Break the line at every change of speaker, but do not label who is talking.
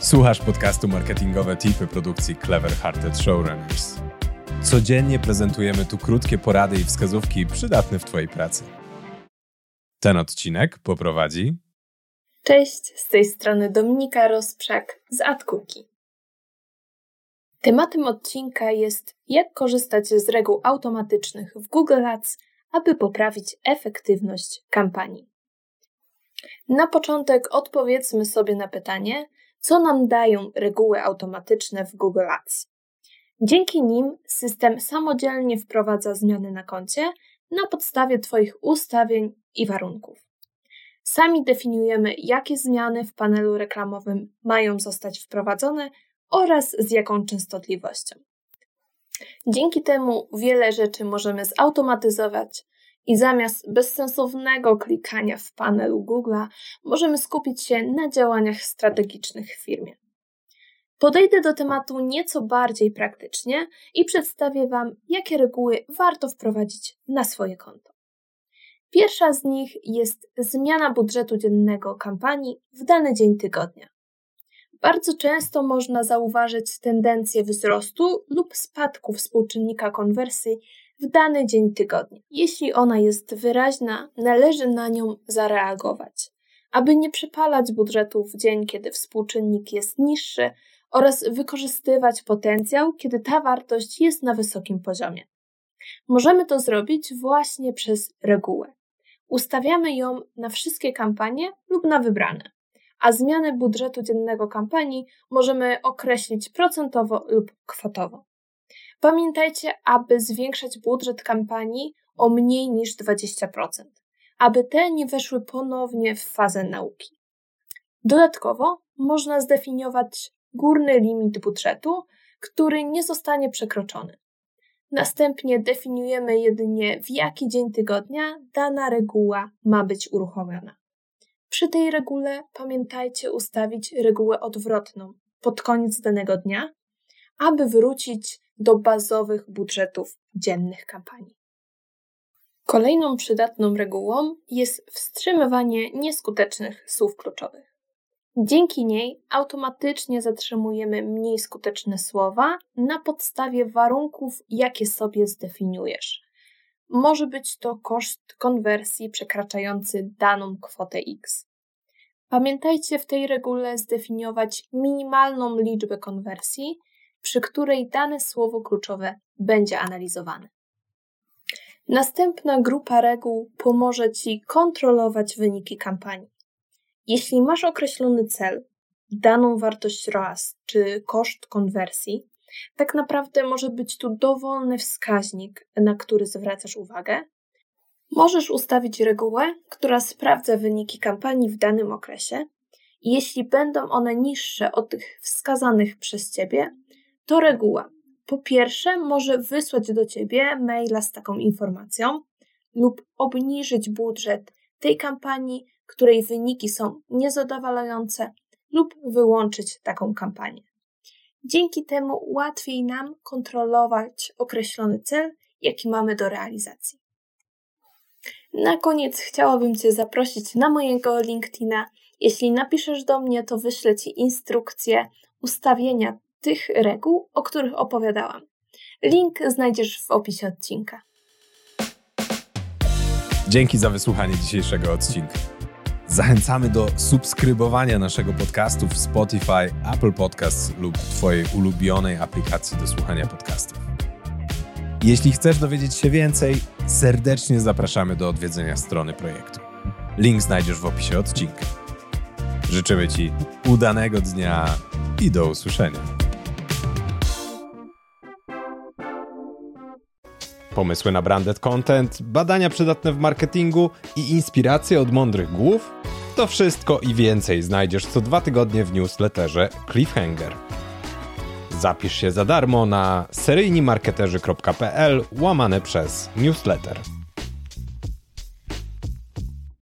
Słuchasz podcastu Marketingowe Tipy produkcji Clever Hearted Showrunners. Codziennie prezentujemy tu krótkie porady i wskazówki przydatne w Twojej pracy. Ten odcinek poprowadzi.
Cześć, z tej strony Dominika Rosprzak z AdCookie. Tematem odcinka jest jak korzystać z reguł automatycznych w Google Ads, aby poprawić efektywność kampanii. Na początek odpowiedzmy sobie na pytanie, co nam dają reguły automatyczne w Google Ads. Dzięki nim system samodzielnie wprowadza zmiany na koncie na podstawie Twoich ustawień i warunków. Sami definiujemy, jakie zmiany w panelu reklamowym mają zostać wprowadzone oraz z jaką częstotliwością. Dzięki temu wiele rzeczy możemy zautomatyzować i zamiast bezsensownego klikania w panelu Google'a, możemy skupić się na działaniach strategicznych w firmie. Podejdę do tematu nieco bardziej praktycznie i przedstawię Wam, jakie reguły warto wprowadzić na swoje konto. Pierwsza z nich jest zmiana budżetu dziennego kampanii w dany dzień tygodnia. Bardzo często można zauważyć tendencję wzrostu lub spadku współczynnika konwersji w dany dzień tygodnia. Jeśli ona jest wyraźna, należy na nią zareagować, aby nie przepalać budżetu w dzień, kiedy współczynnik jest niższy oraz wykorzystywać potencjał, kiedy ta wartość jest na wysokim poziomie. Możemy to zrobić właśnie przez regułę. Ustawiamy ją na wszystkie kampanie lub na wybrane, a zmianę budżetu dziennego kampanii możemy określić procentowo lub kwotowo. Pamiętajcie, aby zwiększać budżet kampanii o mniej niż 20%, aby te nie weszły ponownie w fazę nauki. Dodatkowo można zdefiniować górny limit budżetu, który nie zostanie przekroczony. Następnie definiujemy jedynie, w jaki dzień tygodnia dana reguła ma być uruchomiona. Przy tej regule pamiętajcie ustawić regułę odwrotną pod koniec danego dnia, aby wrócić do bazowych budżetów dziennych kampanii. Kolejną przydatną regułą jest wstrzymywanie nieskutecznych słów kluczowych. Dzięki niej automatycznie zatrzymujemy mniej skuteczne słowa na podstawie warunków, jakie sobie zdefiniujesz. Może być to koszt konwersji przekraczający daną kwotę X. Pamiętajcie w tej regule zdefiniować minimalną liczbę konwersji, przy której dane słowo kluczowe będzie analizowane. Następna grupa reguł pomoże Ci kontrolować wyniki kampanii. Jeśli masz określony cel, daną wartość ROAS czy koszt konwersji, tak naprawdę może być tu dowolny wskaźnik, na który zwracasz uwagę. Możesz ustawić regułę, która sprawdza wyniki kampanii w danym okresie. Jeśli będą one niższe od tych wskazanych przez Ciebie, to reguła. Po pierwsze, może wysłać do Ciebie maila z taką informacją lub obniżyć budżet tej kampanii, której wyniki są niezadowalające, lub wyłączyć taką kampanię. Dzięki temu łatwiej nam kontrolować określony cel, jaki mamy do realizacji. Na koniec chciałabym Cię zaprosić na mojego LinkedIna. Jeśli napiszesz do mnie, to wyślę Ci instrukcję ustawienia tych reguł, o których opowiadałam. Link znajdziesz w opisie odcinka.
Dzięki za wysłuchanie dzisiejszego odcinka. Zachęcamy do subskrybowania naszego podcastu w Spotify, Apple Podcasts lub Twojej ulubionej aplikacji do słuchania podcastów. Jeśli chcesz dowiedzieć się więcej, serdecznie zapraszamy do odwiedzenia strony projektu. Link znajdziesz w opisie odcinka. Życzymy Ci udanego dnia i do usłyszenia. Pomysły na branded content, badania przydatne w marketingu i inspiracje od mądrych głów? To wszystko i więcej znajdziesz co dwa tygodnie w newsletterze Cliffhanger. Zapisz się za darmo na seryjnimarketerzy.pl łamane przez newsletter.